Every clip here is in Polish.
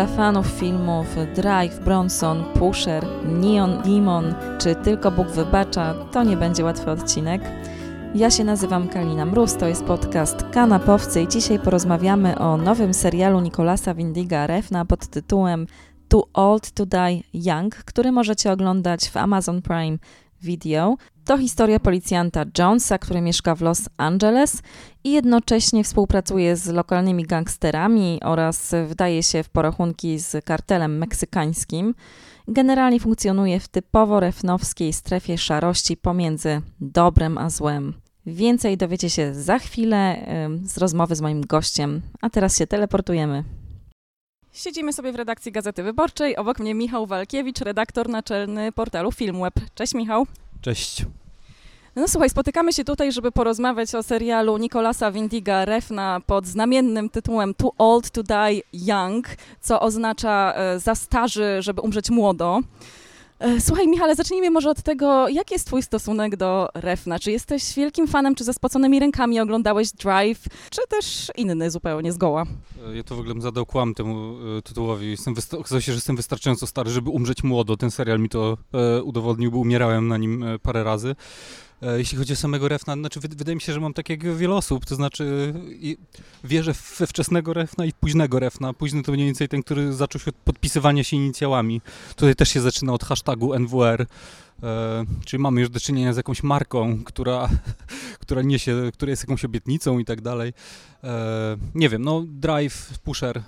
dla fanów filmów Drive, Bronson, Pusher, Neon Demon czy Tylko Bóg Wybacza, to nie będzie łatwy odcinek. Ja się nazywam Kalina Mróz, to jest podcast Kanapowcy i dzisiaj porozmawiamy o nowym serialu Nikolasa Windiga Refna pod tytułem Too Old to Die Young, który możecie oglądać w Amazon Prime Video. To historia policjanta Jonesa, który mieszka w Los Angeles i jednocześnie współpracuje z lokalnymi gangsterami oraz wdaje się w porachunki z kartelem meksykańskim. Generalnie funkcjonuje w typowo refnowskiej strefie szarości pomiędzy dobrem a złem. Więcej dowiecie się za chwilę z rozmowy z moim gościem, a teraz się teleportujemy. Siedzimy sobie w redakcji Gazety Wyborczej. Obok mnie Michał Walkiewicz, redaktor naczelny portalu Filmweb. Cześć Michał. Cześć. No słuchaj, spotykamy się tutaj, żeby porozmawiać o serialu Nikolasa Windiga Refna pod znamiennym tytułem Too Old to Die Young, co oznacza e, za starzy, żeby umrzeć młodo. E, słuchaj, Michale, zacznijmy może od tego, jaki jest Twój stosunek do Refna? Czy jesteś wielkim fanem, czy ze spoconymi rękami oglądałeś Drive, czy też inny zupełnie zgoła? E, ja to w ogóle bym zadał kłam temu tytułowi. Jestem okazało się, że jestem wystarczająco stary, żeby umrzeć młodo. Ten serial mi to e, udowodnił, bo umierałem na nim parę razy. E, jeśli chodzi o samego refna, znaczy wydaje mi się, że mam tak jak wiele osób, to znaczy wierzę we wczesnego refna i późnego refna. Późny to mniej więcej ten, który zaczął się od podpisywania się inicjałami. Tutaj też się zaczyna od hashtagu NWR. E, czyli mamy już do czynienia z jakąś marką, która, która niesie, która jest jakąś obietnicą i tak dalej. E, nie wiem, no Drive, Pusher,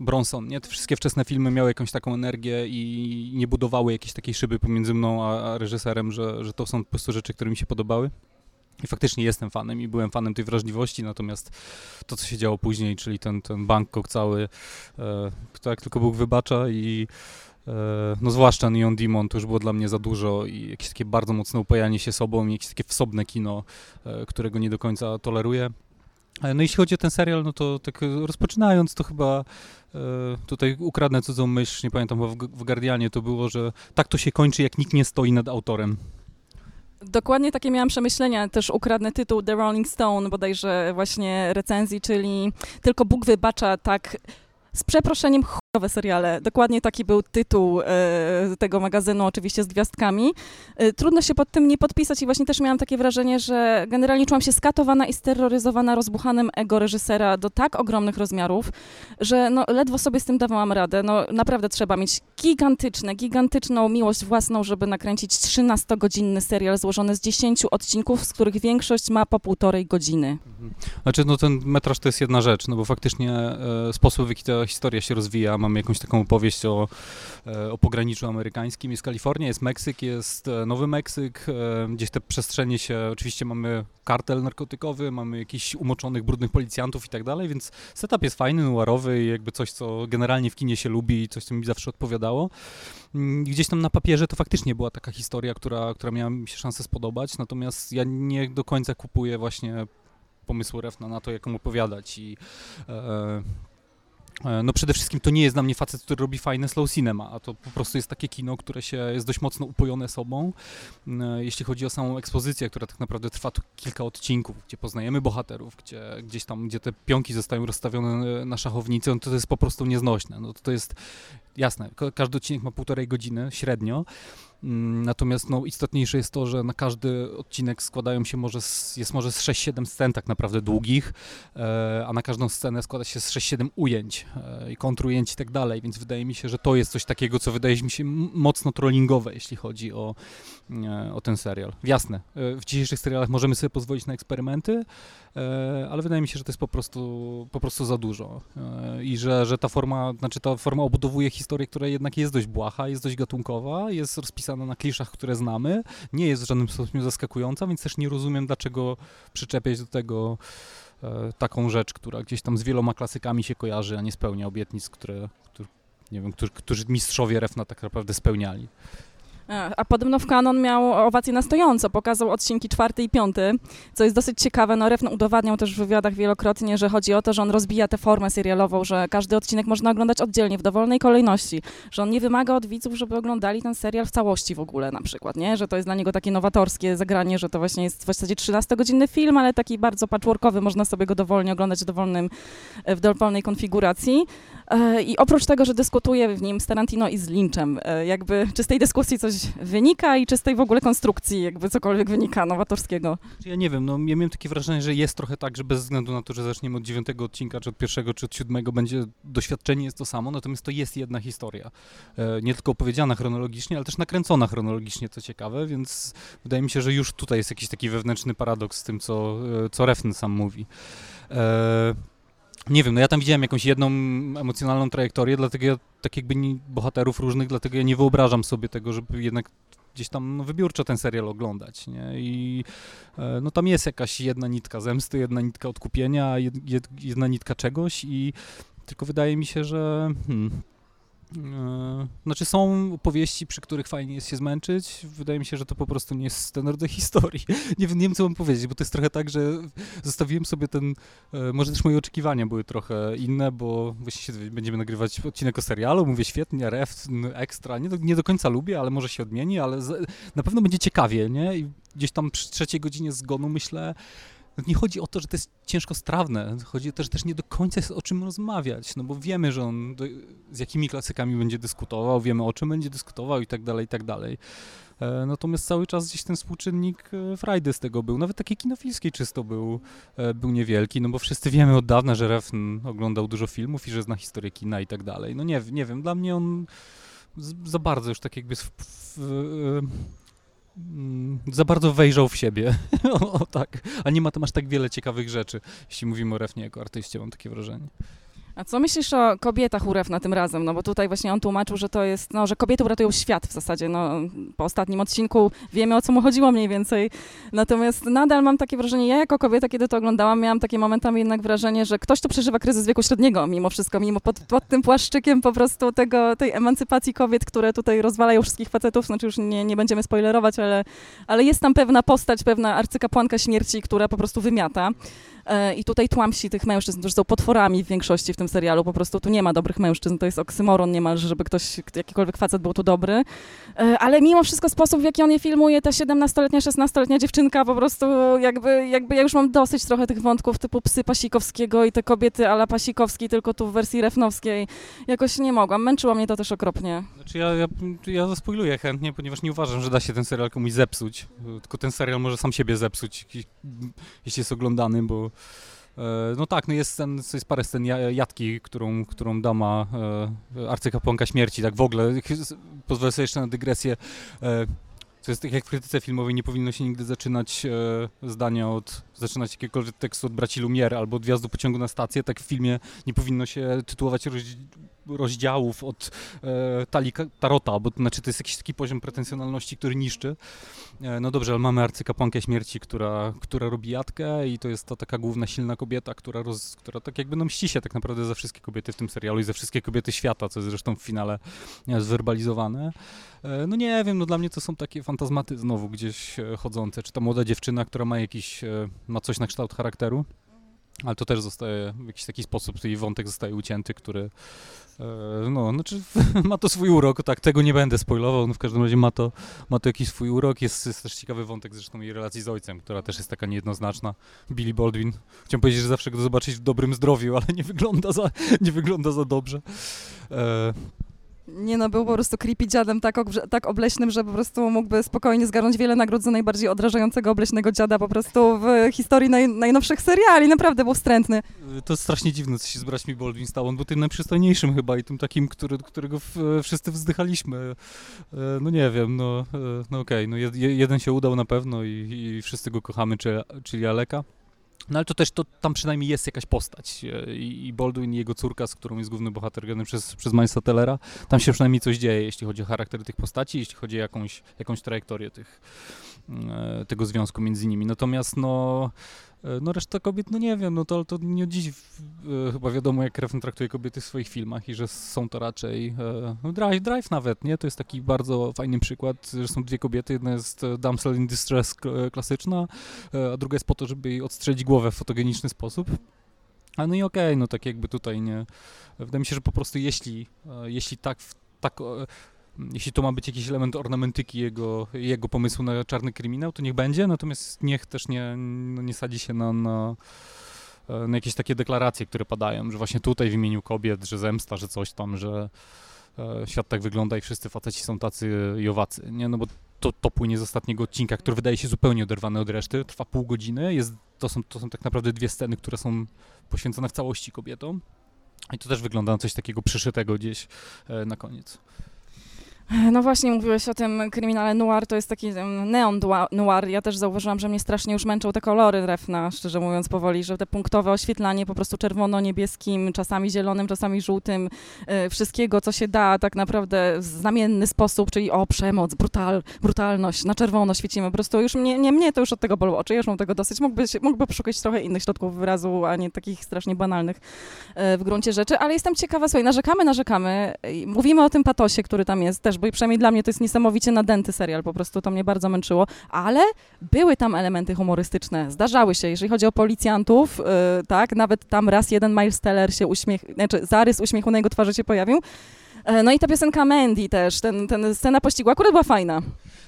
Bronson, nie? Te wszystkie wczesne filmy miały jakąś taką energię i nie budowały jakiejś takiej szyby pomiędzy mną a, a reżyserem, że, że to są po prostu rzeczy, które mi się podobały. I faktycznie jestem fanem i byłem fanem tej wrażliwości, natomiast to, co się działo później, czyli ten, ten Bangkok cały, e, jak tylko Bóg wybacza i e, no zwłaszcza Neon Demon to już było dla mnie za dużo i jakieś takie bardzo mocne upajanie się sobą i jakieś takie wsobne kino, e, którego nie do końca toleruję. E, no jeśli chodzi o ten serial, no to tak rozpoczynając, to chyba e, tutaj ukradnę cudzą myśl, nie pamiętam, bo w, w Guardianie to było, że tak to się kończy, jak nikt nie stoi nad autorem. Dokładnie takie miałam przemyślenia. Też ukradnę tytuł The Rolling Stone, bodajże właśnie recenzji, czyli tylko Bóg wybacza tak z przeproszeniem chujowe seriale. Dokładnie taki był tytuł e, tego magazynu, oczywiście z gwiazdkami. E, trudno się pod tym nie podpisać i właśnie też miałam takie wrażenie, że generalnie czułam się skatowana i steroryzowana rozbuchanym ego reżysera do tak ogromnych rozmiarów, że no, ledwo sobie z tym dawałam radę. No, naprawdę trzeba mieć gigantyczne, gigantyczną miłość własną, żeby nakręcić 13-godzinny serial złożony z 10 odcinków, z których większość ma po półtorej godziny. Znaczy, no ten metraż to jest jedna rzecz, no bo faktycznie e, sposób, w jaki ta historia się rozwija, mamy jakąś taką opowieść o, e, o pograniczu amerykańskim. Jest Kalifornia, jest Meksyk, jest e, Nowy Meksyk, e, gdzieś te przestrzenie się, oczywiście mamy kartel narkotykowy, mamy jakichś umoczonych, brudnych policjantów i tak dalej, więc setup jest fajny, noirowy i jakby coś, co generalnie w kinie się lubi i coś, co mi zawsze odpowiadało. Mm, gdzieś tam na papierze to faktycznie była taka historia, która, która miała mi się szansę spodobać, natomiast ja nie do końca kupuję właśnie pomysłu Refna na to, jak mu opowiadać i e, E, no przede wszystkim to nie jest dla mnie facet, który robi fajne slow cinema, a to po prostu jest takie kino, które się jest dość mocno upojone sobą. E, jeśli chodzi o samą ekspozycję, która tak naprawdę trwa tu kilka odcinków, gdzie poznajemy bohaterów, gdzie gdzieś tam, gdzie te pionki zostają rozstawione na szachownicy, no to, to jest po prostu nieznośne. No to, to jest jasne, każdy odcinek ma półtorej godziny średnio, natomiast no, istotniejsze jest to, że na każdy odcinek składają się może z, jest może z 6-7 scen tak naprawdę długich, e, a na każdą scenę składa się z 6-7 ujęć e, i kontrujęć i tak dalej, więc wydaje mi się, że to jest coś takiego, co wydaje mi się mocno trollingowe, jeśli chodzi o, e, o ten serial. Jasne, w dzisiejszych serialach możemy sobie pozwolić na eksperymenty, ale wydaje mi się, że to jest po prostu, po prostu za dużo i że, że ta forma, znaczy ta forma obudowuje historię, która jednak jest dość błaha, jest dość gatunkowa, jest rozpisana na kliszach, które znamy, nie jest w żadnym stopniu zaskakująca, więc też nie rozumiem, dlaczego przyczepiać do tego e, taką rzecz, która gdzieś tam z wieloma klasykami się kojarzy, a nie spełnia obietnic, które, które nie wiem, którzy, którzy mistrzowie Refna tak naprawdę spełniali. A podobno w Canon miał owację na stojąco, pokazał odcinki czwarty i piąty, co jest dosyć ciekawe. No Refn udowadniał też w wywiadach wielokrotnie, że chodzi o to, że on rozbija tę formę serialową, że każdy odcinek można oglądać oddzielnie, w dowolnej kolejności, że on nie wymaga od widzów, żeby oglądali ten serial w całości w ogóle na przykład, nie? Że to jest dla niego takie nowatorskie zagranie, że to właśnie jest w zasadzie 13-godzinny film, ale taki bardzo patchworkowy, można sobie go dowolnie oglądać w, dowolnym, w dowolnej konfiguracji. E, I oprócz tego, że dyskutuje w nim z Tarantino i z Lynchem, e, jakby czy z tej dyskusji coś wynika i czy z tej w ogóle konstrukcji jakby cokolwiek wynika nowatorskiego? Ja nie wiem, no ja miałem takie wrażenie, że jest trochę tak, że bez względu na to, że zaczniemy od dziewiątego odcinka, czy od pierwszego, czy od siódmego, będzie doświadczenie jest to samo, natomiast to jest jedna historia. E, nie tylko opowiedziana chronologicznie, ale też nakręcona chronologicznie, co ciekawe, więc wydaje mi się, że już tutaj jest jakiś taki wewnętrzny paradoks z tym, co, co Refn sam mówi nie wiem, no ja tam widziałem jakąś jedną emocjonalną trajektorię, dlatego ja tak jakby nie, bohaterów różnych, dlatego ja nie wyobrażam sobie tego, żeby jednak gdzieś tam no, wybiórczo ten serial oglądać, nie? I e, no tam jest jakaś jedna nitka zemsty, jedna nitka odkupienia, jed, jedna nitka czegoś i tylko wydaje mi się, że hmm, znaczy są powieści, przy których fajnie jest się zmęczyć. Wydaje mi się, że to po prostu nie jest ten rodzaj historii. Nie wiem, nie wiem co mam powiedzieć, bo to jest trochę tak, że zostawiłem sobie ten, e, może też moje oczekiwania były trochę inne, bo właściwie będziemy nagrywać odcinek o serialu, mówię świetnie, ref, ekstra, nie do, nie do końca lubię, ale może się odmieni, ale na pewno będzie ciekawie, nie? I gdzieś tam przy trzeciej godzinie zgonu myślę, nie chodzi o to, że to jest ciężko strawne, chodzi też, też nie do końca jest o czym rozmawiać, no bo wiemy, że on do, z jakimi klasykami będzie dyskutował, wiemy o czym będzie dyskutował i tak dalej, i tak dalej. E, natomiast cały czas gdzieś ten współczynnik e, frajdy z tego był, nawet taki kinofilski czysto był, e, był niewielki, no bo wszyscy wiemy od dawna, że Refn oglądał dużo filmów i że zna historię kina i tak dalej. No nie, nie wiem, dla mnie on za bardzo już tak jakby w, w, w, za bardzo wejrzał w siebie. o, o, tak. A nie ma tam aż tak wiele ciekawych rzeczy, jeśli mówimy o Refnie jako artyście, mam takie wrażenie. A co myślisz o kobietach na tym razem? No bo tutaj właśnie on tłumaczył, że to jest, no, że kobiety uratują świat w zasadzie. No, po ostatnim odcinku wiemy, o co mu chodziło mniej więcej. Natomiast nadal mam takie wrażenie, ja jako kobieta, kiedy to oglądałam, miałam takie momentami jednak wrażenie, że ktoś tu przeżywa kryzys wieku średniego mimo wszystko, mimo pod, pod tym płaszczykiem po prostu tego, tej emancypacji kobiet, które tutaj rozwalają wszystkich facetów. Znaczy już nie, nie będziemy spoilerować, ale, ale jest tam pewna postać, pewna arcykapłanka śmierci, która po prostu wymiata. E, I tutaj tłamsi tych mężczyzn, którzy są potworami w większości w tym serialu. Po prostu tu nie ma dobrych mężczyzn, to jest oksymoron niemalże, żeby ktoś, jakikolwiek facet był tu dobry. E, ale mimo wszystko sposób, w jaki on je filmuje, ta 17-letnia, 16-letnia dziewczynka, po prostu jakby, jakby ja już mam dosyć trochę tych wątków typu psy Pasikowskiego i te kobiety ala Pasikowskiej, tylko tu w wersji refnowskiej. Jakoś nie mogłam, męczyło mnie to też okropnie. Znaczy ja, ja, ja zaspoiluję chętnie, ponieważ nie uważam, że da się ten serial komuś zepsuć. Tylko ten serial może sam siebie zepsuć, jeśli jest oglądany, bo no tak, no jest, ten, jest parę scen jatki, którą, którą dama e, arcykapłanka śmierci, tak w ogóle. Pozwolę sobie jeszcze na dygresję. E, co jest tak jak w krytyce filmowej, nie powinno się nigdy zaczynać e, zdania od, zaczynać jakiegokolwiek tekstu od braci Lumière albo od wjazdu pociągu na stację, tak w filmie nie powinno się tytułować rozdziałów od e, talii tarota, bo to znaczy to jest jakiś taki poziom pretensjonalności, który niszczy. E, no dobrze, ale mamy arcykapłankę śmierci, która, która robi jatkę i to jest to taka główna, silna kobieta, która, roz, która tak jakby no mści się tak naprawdę za wszystkie kobiety w tym serialu i za wszystkie kobiety świata, co jest zresztą w finale e, zwerbalizowane. E, no nie wiem, no dla mnie to są takie fantazmaty znowu gdzieś e, chodzące, czy ta młoda dziewczyna, która ma jakiś, e, ma coś na kształt charakteru, ale to też zostaje w jakiś taki sposób, jej wątek zostaje ucięty, który no, znaczy ma to swój urok, tak, tego nie będę spoilował, no w każdym razie ma to, ma to jakiś swój urok, jest, jest też ciekawy wątek zresztą jej relacji z ojcem, która też jest taka niejednoznaczna, Billy Baldwin, chciałem powiedzieć, że zawsze go zobaczyć w dobrym zdrowiu, ale nie wygląda za, nie wygląda za dobrze. Nie no, był po prostu creepy dziadem tak, tak obleśnym, że po prostu mógłby spokojnie zgarnąć wiele nagród za najbardziej odrażającego obleśnego dziada po prostu w historii naj, najnowszych seriali. Naprawdę był wstrętny. To strasznie dziwne, co się z braćmi Baldwin stało. On był tym najprzystojniejszym chyba i tym takim, który, którego w, wszyscy wzdychaliśmy. E, no nie wiem, no, e, no okej, okay. no jed, jeden się udał na pewno i, i wszyscy go kochamy, czyli Aleka. No ale to też to, tam przynajmniej jest jakaś postać e, i, i Baldwin i jego córka, z którą jest główny bohater grany przez, przez Milesa Tellera, tam się przynajmniej coś dzieje, jeśli chodzi o charaktery tych postaci, jeśli chodzi o jakąś, jakąś trajektorię tych, tego związku między nimi. Natomiast no, e, no reszta kobiet, no nie wiem, no to, to nie od dziś e, chyba wiadomo, jak Refn traktuje kobiety w swoich filmach i że są to raczej no drive, drive nawet, nie? To jest taki bardzo fajny przykład, że są dwie kobiety, jedna jest damsel in distress klasyczna, a druga jest po to, żeby jej odstrzelić głowę w fotogeniczny sposób. A no i okej, okay, no tak jakby tutaj nie. Wydaje mi się, że po prostu jeśli, jeśli tak, tak jeśli to ma być jakiś element ornamentyki jego, jego pomysłu na czarny kryminał, to niech będzie, natomiast niech też nie, no nie sadzi się na, na, na jakieś takie deklaracje, które padają, że właśnie tutaj w imieniu kobiet, że zemsta, że coś tam, że e, świat tak wygląda i wszyscy faceci są tacy i owacy, nie? No bo to, to płynie z ostatniego odcinka, który wydaje się zupełnie oderwany od reszty, trwa pół godziny, jest, to, są, to są tak naprawdę dwie sceny, które są poświęcone w całości kobietom i to też wygląda na coś takiego przyszytego gdzieś e, na koniec. No właśnie, mówiłeś o tym kryminale noir, to jest taki neon noir. Ja też zauważyłam, że mnie strasznie już męczą te kolory refna, szczerze mówiąc powoli, że te punktowe oświetlanie po prostu czerwono-niebieskim, czasami zielonym, czasami żółtym, e, wszystkiego, co się da tak naprawdę w znamienny sposób, czyli o przemoc, brutal, brutalność, na czerwono świecimy. Po prostu już mnie, nie mnie to już od tego bolą oczy, już mam tego dosyć. Mógłby, mógłby poszukać trochę innych środków wyrazu, a nie takich strasznie banalnych e, w gruncie rzeczy, ale jestem ciekawa, słuchaj, narzekamy, narzekamy, mówimy o tym patosie, który tam jest też, bo przynajmniej dla mnie to jest niesamowicie nadęty serial, po prostu to mnie bardzo męczyło, ale były tam elementy humorystyczne, zdarzały się, jeżeli chodzi o policjantów, yy, tak, nawet tam raz jeden Miles Teller się uśmiech, znaczy zarys uśmiechu na jego twarzy się pojawił, yy, no i ta piosenka Mandy też, ten, ten scena pościgu akurat była fajna.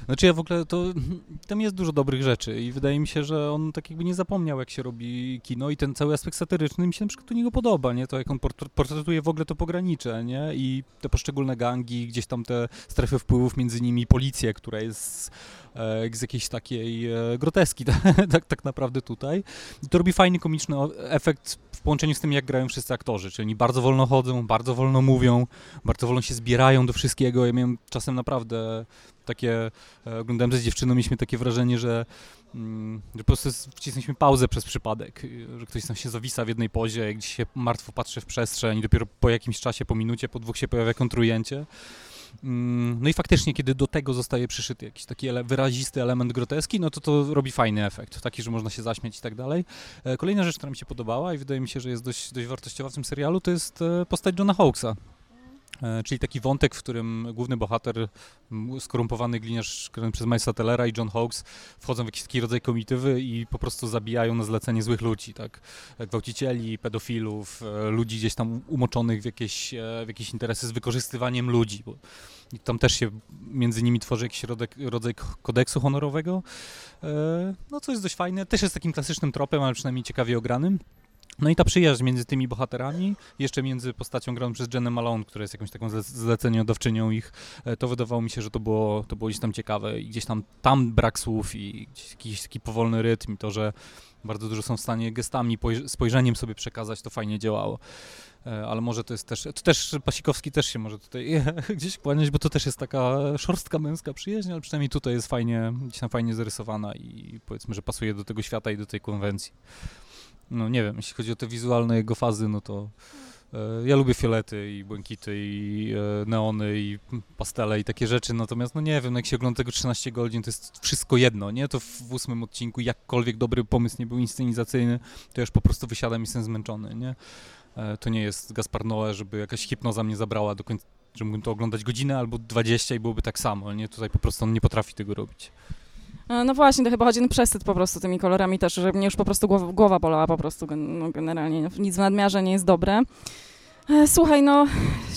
Znaczy ja w ogóle to, tam jest dużo dobrych rzeczy i wydaje mi się, że on tak jakby nie zapomniał, jak się robi kino i ten cały aspekt satyryczny mi się na przykład u niego podoba, nie? To jak on portretuje w ogóle to pogranicze, nie? I te poszczególne gangi, gdzieś tam te strefy wpływów między nimi, policję, która jest e, z jakiejś takiej e, groteski tak, tak naprawdę tutaj. I to robi fajny, komiczny efekt w połączeniu z tym, jak grają wszyscy aktorzy, czyli oni bardzo wolno chodzą, bardzo wolno mówią, bardzo wolno się zbierają do wszystkiego. Ja miałem czasem naprawdę takie, e, oglądałem z dziewczyną, mieliśmy takie wrażenie, że, mm, że po prostu wcisnęliśmy pauzę przez przypadek, że ktoś tam się zawisa w jednej pozie, gdzieś się martwo patrzy w przestrzeń i dopiero po jakimś czasie, po minucie, po dwóch się pojawia kontrujęcie. Mm, no i faktycznie, kiedy do tego zostaje przyszyty jakiś taki ele wyrazisty element groteski, no to to robi fajny efekt, taki, że można się zaśmiać i tak dalej. E, kolejna rzecz, która mi się podobała i wydaje mi się, że jest dość, dość wartościowa w tym serialu, to jest e, postać Johna Hawksa. E, czyli taki wątek, w którym główny bohater, skorumpowany gliniarz przez Milesa Tellera i John Hawks wchodzą w jakiś taki rodzaj komitywy i po prostu zabijają na zlecenie złych ludzi, tak? Gwałcicieli, pedofilów, e, ludzi gdzieś tam umoczonych w jakieś, e, w jakieś interesy z wykorzystywaniem ludzi. Bo tam też się między nimi tworzy jakiś rodzaj, rodzaj kodeksu honorowego. No co jest dość fajne, też jest takim klasycznym tropem, ale przynajmniej ciekawie ogranym. No i ta przyjaźń między tymi bohaterami, jeszcze między postacią graną przez Jenę Malone, która jest jakąś taką zleceniodawczynią ich, e, to wydawało mi się, że to było, to było gdzieś tam ciekawe i gdzieś tam, tam brak słów i jakiś taki powolny rytm i to, że bardzo dużo są w stanie gestami, spojrzeniem sobie przekazać, to fajnie działało. E, ale może to jest też, to też Pasikowski też się może tutaj gdzieś kłaniać, bo to też jest taka szorstka męska przyjaźń, ale przynajmniej tutaj jest fajnie, gdzieś tam fajnie zarysowana i powiedzmy, że pasuje do tego świata i do tej konwencji no nie wiem, jeśli chodzi o te wizualne jego fazy, no to e, ja lubię fiolety i błękity i e, neony i pastele i takie rzeczy, natomiast no nie wiem, no jak się ogląda tego 13 godzin, to jest wszystko jedno, nie? To w ósmym odcinku jakkolwiek dobry pomysł nie był inscenizacyjny, to już po prostu wysiadam i jestem zmęczony, nie? E, to nie jest Gaspar Noé, żeby jakaś hipnoza mnie zabrała do końca, że mógłbym to oglądać godzinę albo 20 i byłoby tak samo, nie? Tutaj po prostu on nie potrafi tego robić. E, no właśnie, to chyba chodzi o przesyt po prostu tymi kolorami też, że mnie już po prostu głowa, głowa bolała po prostu no, generalnie. Nic w nadmiarze nie jest dobre. E, słuchaj, no,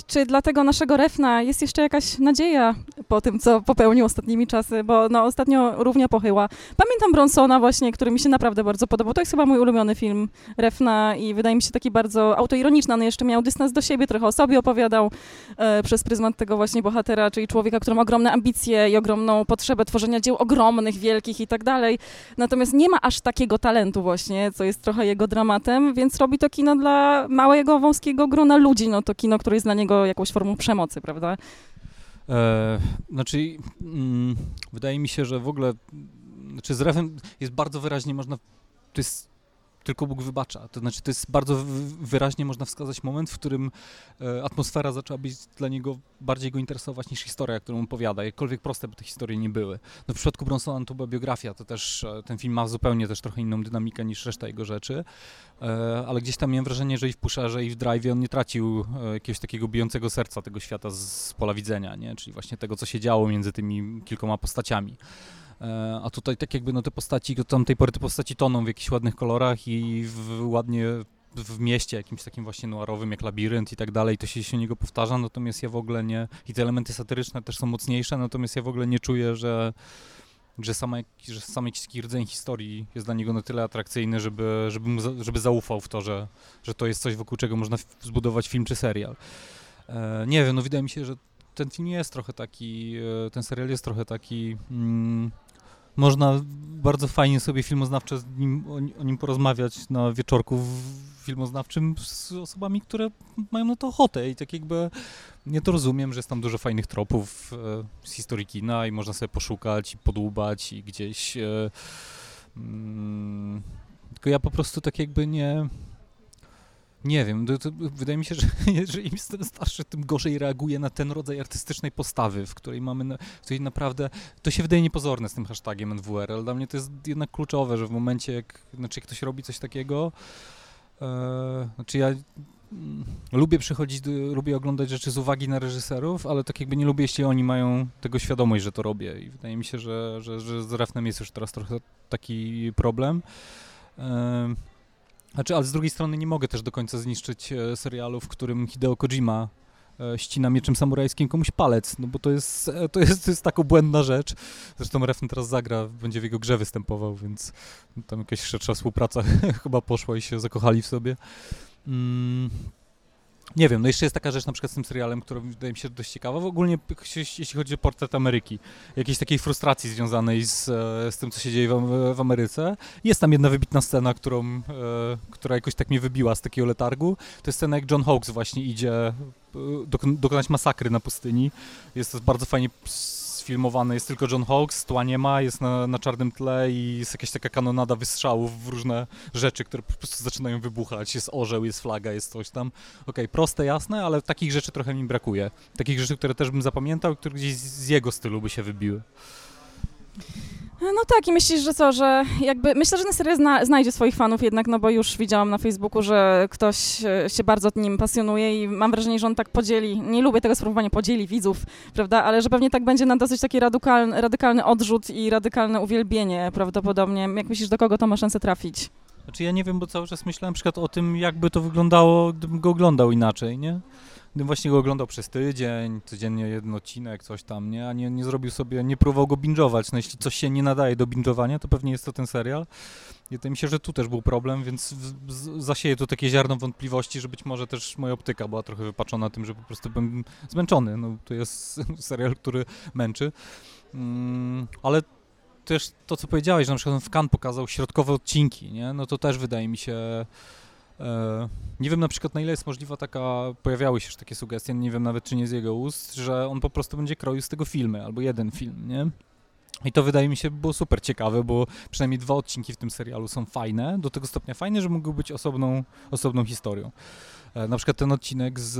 czy dla tego naszego refna jest jeszcze jakaś nadzieja po tym, co popełnił ostatnimi czasy, bo no, ostatnio równia pochyła. Pamiętam Bronsona właśnie, który mi się naprawdę bardzo podobał. To jest chyba mój ulubiony film refna i wydaje mi się taki bardzo autoironiczny, on jeszcze miał dystans do siebie, trochę o sobie opowiadał e, przez pryzmat tego właśnie bohatera, czyli człowieka, który ma ogromne ambicje i ogromną potrzebę tworzenia dzieł ogromnych, wielkich i tak dalej. Natomiast nie ma aż takiego talentu właśnie, co jest trochę jego dramatem, więc robi to kino dla małego, wąskiego grona na ludzi, no to kino, które jest dla niego jakąś formą przemocy, prawda? E, znaczy, mm, wydaje mi się, że w ogóle, znaczy z Refem jest bardzo wyraźnie można, to jest tylko Bóg wybacza. To znaczy, to jest bardzo wyraźnie można wskazać moment, w którym e, atmosfera zaczęła być dla niego bardziej go interesować niż historia, którą opowiada, jakkolwiek proste by te historie nie były. No w przypadku Bronsona to była biografia, to też e, ten film ma zupełnie też trochę inną dynamikę niż reszta jego rzeczy, e, ale gdzieś tam miałem wrażenie, że i w Pusherze i w Drive on nie tracił jakiegoś takiego bijącego serca tego świata z pola widzenia, nie? czyli właśnie tego, co się działo między tymi kilkoma postaciami. E, a tutaj tak jakby no te postaci, od tamtej pory te postaci toną w jakichś ładnych kolorach i w, ładnie w mieście jakimś takim właśnie noirowym jak labirynt i tak dalej, to się się niego powtarza, natomiast ja w ogóle nie, i te elementy satyryczne też są mocniejsze, natomiast ja w ogóle nie czuję, że że, sama, że sam jakiś rdzeń historii jest dla niego na tyle atrakcyjny, żeby, żeby, mu, żeby zaufał w to, że, że to jest coś, wokół czego można zbudować film czy serial. E, nie wiem, no wydaje mi się, że ten film jest trochę taki, e, ten serial jest trochę taki... Mm, można bardzo fajnie sobie filmoznawcze nim, o, o, nim porozmawiać na wieczorku filmoznawczym z osobami, które mają na to ochotę. I tak jakby nie to rozumiem, że jest tam dużo fajnych tropów e, z historii kina i można sobie poszukać i podłubać i gdzieś e, mm, tylko ja po prostu tak jakby nie nie wiem, to, to wydaje mi się, że, im jestem starszy, tym gorzej reaguję na ten rodzaj artystycznej postawy, w której mamy, na, w której naprawdę, to się wydaje niepozorne z tym hashtagiem NWR, ale dla mnie to jest jednak kluczowe, że w momencie, jak, znaczy, jak ktoś robi coś takiego, e, znaczy ja mm, lubię przychodzić, lubię oglądać rzeczy z uwagi na reżyserów, ale tak jakby nie lubię, jeśli oni mają tego świadomość, że to robię i wydaje mi się, że, że, że z Refnem jest już teraz trochę taki problem. E, znaczy, ale z drugiej strony nie mogę też do końca zniszczyć e, serialu, w którym Hideo Kojima e, ścina mieczem samurajskim komuś palec, no bo to jest, e, to jest, to jest tak obłędna rzecz. Zresztą Refn teraz zagra, będzie w jego grze występował, więc tam jakaś szersza współpraca chyba poszła i się zakochali w sobie. Mm. Nie wiem, no jeszcze jest taka rzecz na przykład z tym serialem, która wydaje mi się dość ciekawa. W ogóle jeśli chodzi o portret Ameryki, jakiejś takiej frustracji związanej z, e, z tym, co się dzieje w, w Ameryce. Jest tam jedna wybitna scena, którą, e, która jakoś tak mnie wybiła z takiego letargu. To jest scena, jak John Hawkes właśnie idzie e, dokonać masakry na pustyni. Jest to bardzo fajnie sfilmowane, jest tylko John Hawkes, tła nie ma, jest na, na czarnym tle i jest jakaś taka kanonada wystrzałów w różne rzeczy, które po prostu zaczynają wybuchać. Jest orzeł, jest flaga, jest coś tam. Okej, okay, proste, jasne, ale takich rzeczy trochę mi brakuje. Takich rzeczy, które też bym zapamiętał które gdzieś z jego stylu by się wybiły. No tak, i myślisz, że co, że jakby, myślę, że ten serial zna, znajdzie swoich fanów jednak, no bo już widziałam na Facebooku, że ktoś e, się bardzo nim pasjonuje i mam wrażenie, że on tak podzieli, nie lubię tego sformułowania, podzieli widzów, prawda, ale że pewnie tak będzie na dosyć taki radykalny, radykalny odrzut i radykalne uwielbienie prawdopodobnie. Jak myślisz, do kogo to ma szansę trafić? Znaczy ja nie wiem, bo cały czas myślałem na przykład o tym, jakby to wyglądało, gdybym go oglądał inaczej, nie? Gdybym właśnie go oglądał przez tydzień, codziennie jeden odcinek, coś tam, nie? A nie, nie zrobił sobie, nie próbował go binge'ować. No jeśli coś się nie nadaje do binge'owania, to pewnie jest to ten serial. I wydaje mi się, że tu też był problem, więc w, z, zasieje to takie ziarno wątpliwości, że być może też moja optyka była trochę wypaczona tym, że po prostu byłem zmęczony. No to jest serial, który męczy. Mm, ale też to, co powiedziałeś, że na przykład w Kan pokazał środkowe odcinki, nie? No to też wydaje mi się E, nie wiem na przykład na ile jest możliwa taka, pojawiały się już takie sugestie, nie wiem nawet czy nie z jego ust, że on po prostu będzie kroił z tego filmy, albo jeden film, nie? I to wydaje mi się było super ciekawe, bo przynajmniej dwa odcinki w tym serialu są fajne, do tego stopnia fajne, że mógł być osobną, osobną historią. E, na przykład ten odcinek z,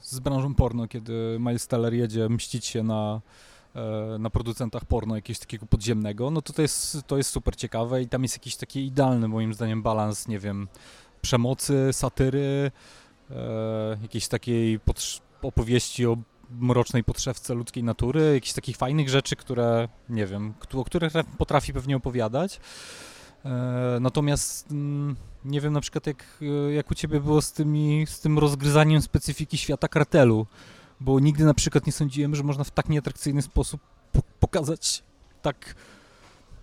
z branżą porno, kiedy Miles Teller jedzie mścić się na, na producentach porno jakiegoś takiego podziemnego, no to to jest, to jest super ciekawe i tam jest jakiś taki idealny moim zdaniem balans, nie wiem, przemocy, satyry, e, jakiejś takiej opowieści o mrocznej podszewce ludzkiej natury, jakichś takich fajnych rzeczy, które, nie wiem, o których potrafi pewnie opowiadać. E, natomiast mm, nie wiem na przykład jak, jak u Ciebie było z, tymi, z tym rozgryzaniem specyfiki świata kartelu, bo nigdy na przykład nie sądziłem, że można w tak nieatrakcyjny sposób pokazać tak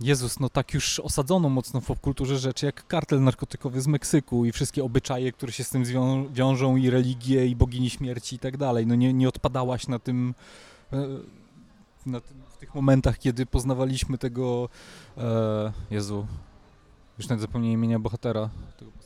Jezus, no tak już osadzono mocno w popkulturze rzeczy jak kartel narkotykowy z Meksyku i wszystkie obyczaje, które się z tym zwią wiążą i religie i bogini śmierci i tak dalej. No nie, nie odpadałaś na tym, e, na tym, w tych momentach, kiedy poznawaliśmy tego, e, Jezu, już nawet zapomniałem imienia bohatera tego po.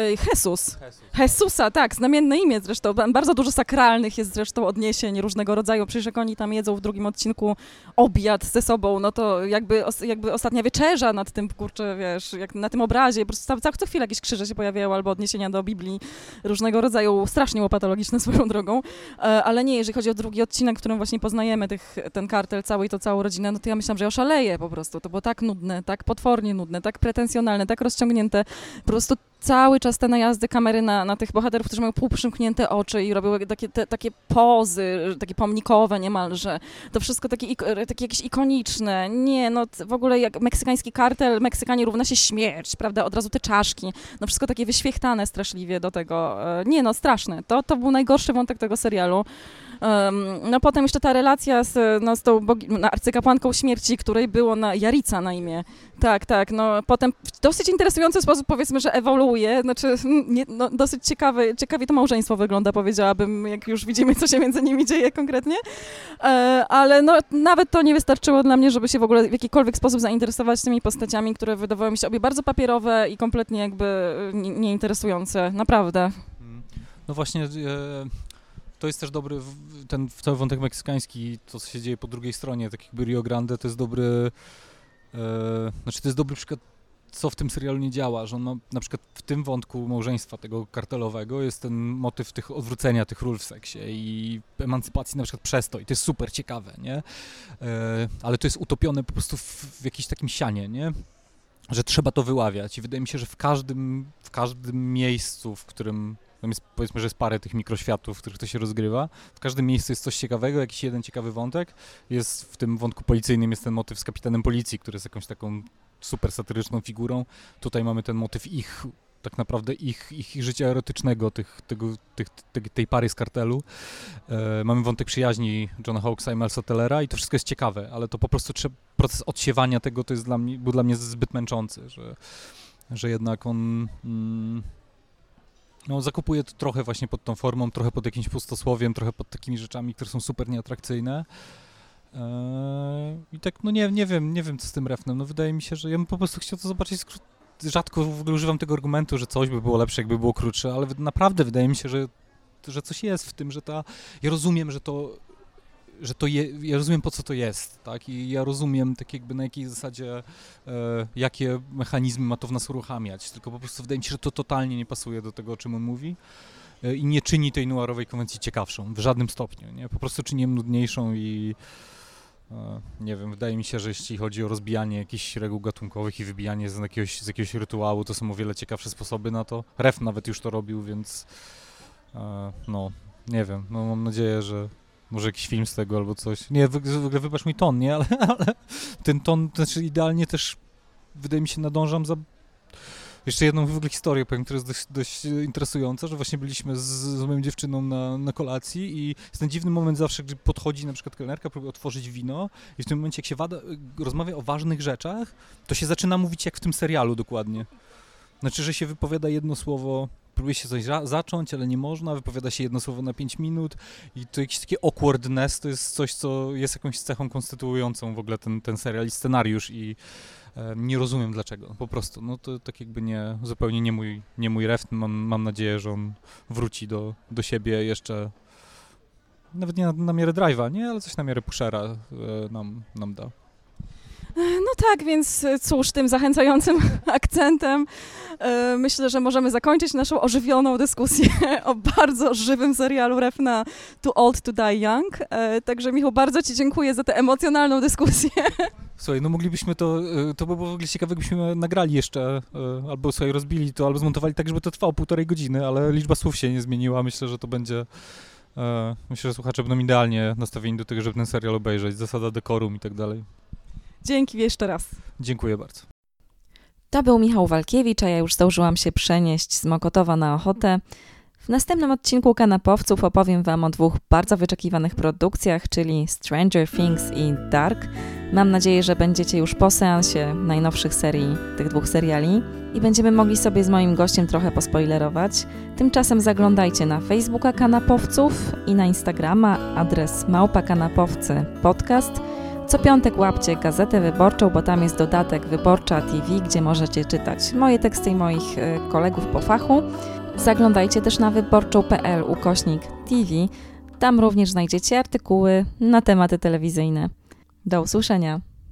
Jesus. Jesusa, tak, znamienne imię zresztą. Bardzo dużo sakralnych jest zresztą odniesień różnego rodzaju. Przecież jak oni tam jedzą w drugim odcinku obiad ze sobą, no to jakby, jakby ostatnia wieczerza nad tym, kurczę, wiesz, jak na tym obrazie. Po prostu co, co chwilę jakieś krzyże się pojawiają albo odniesienia do Biblii różnego rodzaju, strasznie łopatologiczne swoją drogą. E, ale nie, jeżeli chodzi o drugi odcinek, w którym właśnie poznajemy tych, ten kartel cały i to całą rodzinę, no to ja myślałam, że ja oszaleję po prostu. To było tak nudne, tak potwornie nudne, tak pretensjonalne, tak rozciągnięte. Po prostu cały czas te najazdy kamery na, na tych bohaterów, którzy mają półprzymknięte oczy i robią takie, te, takie pozy, takie pomnikowe niemalże. To wszystko takie, takie jakieś ikoniczne. Nie, no w ogóle jak meksykański kartel, Meksykanie równa się śmierć, prawda? Od razu te czaszki. No wszystko takie wyświechtane straszliwie do tego. E, nie, no straszne. To, to był najgorszy wątek tego serialu. No potem jeszcze ta relacja z, no, z tą no, arcykapłanką śmierci, której było na Jarica na imię. Tak, tak. No potem w dosyć interesujący sposób powiedzmy, że ewoluuje. Znaczy nie, no, dosyć ciekawe, ciekawie to małżeństwo wygląda, powiedziałabym, jak już widzimy, co się między nimi dzieje konkretnie. E, ale no nawet to nie wystarczyło dla mnie, żeby się w ogóle w jakikolwiek sposób zainteresować tymi postaciami, które wydawały mi się obie bardzo papierowe i kompletnie jakby nieinteresujące. Naprawdę. No właśnie, e, to jest też dobry, ten cały wątek meksykański, to co się dzieje po drugiej stronie, tak jakby Rio Grande, to jest dobry, e, znaczy to jest dobry przykład, co w tym serialu nie działa, że on ma, na przykład w tym wątku małżeństwa tego kartelowego jest ten motyw tych odwrócenia tych ról w seksie i emancypacji na przykład przez to i to jest super ciekawe, nie? E, ale to jest utopione po prostu w, w jakimś takim sianie, nie? Że trzeba to wyławiać i wydaje mi się, że w każdym, w każdym miejscu, w którym tam jest, powiedzmy, że jest parę tych mikroświatów, w których to się rozgrywa. W każdym miejscu jest coś ciekawego, jakiś jeden ciekawy wątek. Jest w tym wątku policyjnym jest ten motyw z kapitanem policji, który jest jakąś taką super satyryczną figurą. Tutaj mamy ten motyw ich tak naprawdę ich, ich życia erotycznego, tych, tego, tych, tej, tej pary z kartelu. E, mamy wątek przyjaźni Johna Hawksa i Melsa Tellera i to wszystko jest ciekawe, ale to po prostu trzeba, proces odsiewania tego to jest dla mnie, był dla mnie zbyt męczący, że, że jednak on... Mm, no, zakupuję to trochę właśnie pod tą formą, trochę pod jakimś pustosłowiem, trochę pod takimi rzeczami, które są super nieatrakcyjne. Eee, I tak, no nie, nie wiem, nie wiem co z tym refnem. No wydaje mi się, że ja bym po prostu chciał to zobaczyć rzadko w ogóle używam tego argumentu, że coś by było lepsze, jakby było krótsze, ale naprawdę wydaje mi się, że, że coś jest w tym, że ta... Ja rozumiem, że to że to je, ja rozumiem po co to jest, tak? I ja rozumiem tak jakby na jakiej zasadzie, e, jakie mechanizmy ma to w nas uruchamiać, tylko po prostu wydaje mi się, że to totalnie nie pasuje do tego, o czym on mówi e, i nie czyni tej noirowej konwencji ciekawszą w żadnym stopniu, nie? Po prostu czyni ją nudniejszą i e, nie wiem, wydaje mi się, że jeśli chodzi o rozbijanie jakichś reguł gatunkowych i wybijanie z jakiegoś, z jakiegoś rytuału, to są o wiele ciekawsze sposoby na to. Ref nawet już to robił, więc e, no, nie wiem, no mam nadzieję, że może jakiś film z tego albo coś. Nie, w, w ogóle wybacz mi ton, nie? Ale, ale ten ton, to znaczy idealnie też wydaje mi się nadążam za jeszcze jedną w ogóle historię powiem, która jest dość, dość interesująca, że właśnie byliśmy z, z moją dziewczyną na, na kolacji i jest ten dziwny moment zawsze, gdy podchodzi na przykład kelnerka, próbuje otworzyć wino i w tym momencie jak się wada, rozmawia o ważnych rzeczach, to się zaczyna mówić jak w tym serialu dokładnie. Znaczy, że się wypowiada jedno słowo próbuje się coś zacząć, ale nie można, wypowiada się jedno słowo na 5 minut i to jakiś taki awkwardness to jest coś, co jest jakąś cechą konstytuującą w ogóle ten, ten serial i scenariusz i e, nie rozumiem dlaczego, po prostu, no to tak jakby nie, zupełnie nie mój, nie mój ref, mam, mam nadzieję, że on wróci do, do siebie jeszcze nawet nie na, na miarę drive'a, nie, ale coś na miarę pushera e, nam, nam da. Tak, więc cóż, tym zachęcającym akcentem e, myślę, że możemy zakończyć naszą ożywioną dyskusję o bardzo żywym serialu Refna Too Old to Die Young. E, także Michał, bardzo Ci dziękuję za tę emocjonalną dyskusję. Słuchaj, no moglibyśmy to, e, to by było w ogóle ciekawe, gdybyśmy nagrali jeszcze, albo sobie rozbili to, albo zmontowali tak, żeby to trwało półtorej godziny, ale liczba słów się nie zmieniła. Myślę, że to będzie... Myślę, że słuchacze będą idealnie nastawieni do tego, żeby ten serial obejrzeć. Zasada dekorum i tak dalej. Dzięki jeszcze raz. Dziękuję bardzo. To był Michał Walkiewicz, a ja już zdążyłam się przenieść z Mokotowa na Ochotę. W następnym odcinku Kanapowców opowiem Wam o dwóch bardzo wyczekiwanych produkcjach, czyli Stranger Things i Dark. Mam nadzieję, że będziecie już po seansie najnowszych serii tych dwóch seriali i będziemy mogli sobie z moim gościem trochę pospoilerować. Tymczasem zaglądajcie na Facebooka Kanapowców i na Instagrama adres małpa kanapowcy podcast – Co piątek łapcie Gazetę Wyborczą, bo tam jest dodatek Wyborcza TV, gdzie możecie czytać moje teksty i moich e, kolegów po fachu. Zaglądajcie też na wyborczą.pl ukośnik TV. Tam również znajdziecie artykuły na tematy telewizyjne. Do usłyszenia.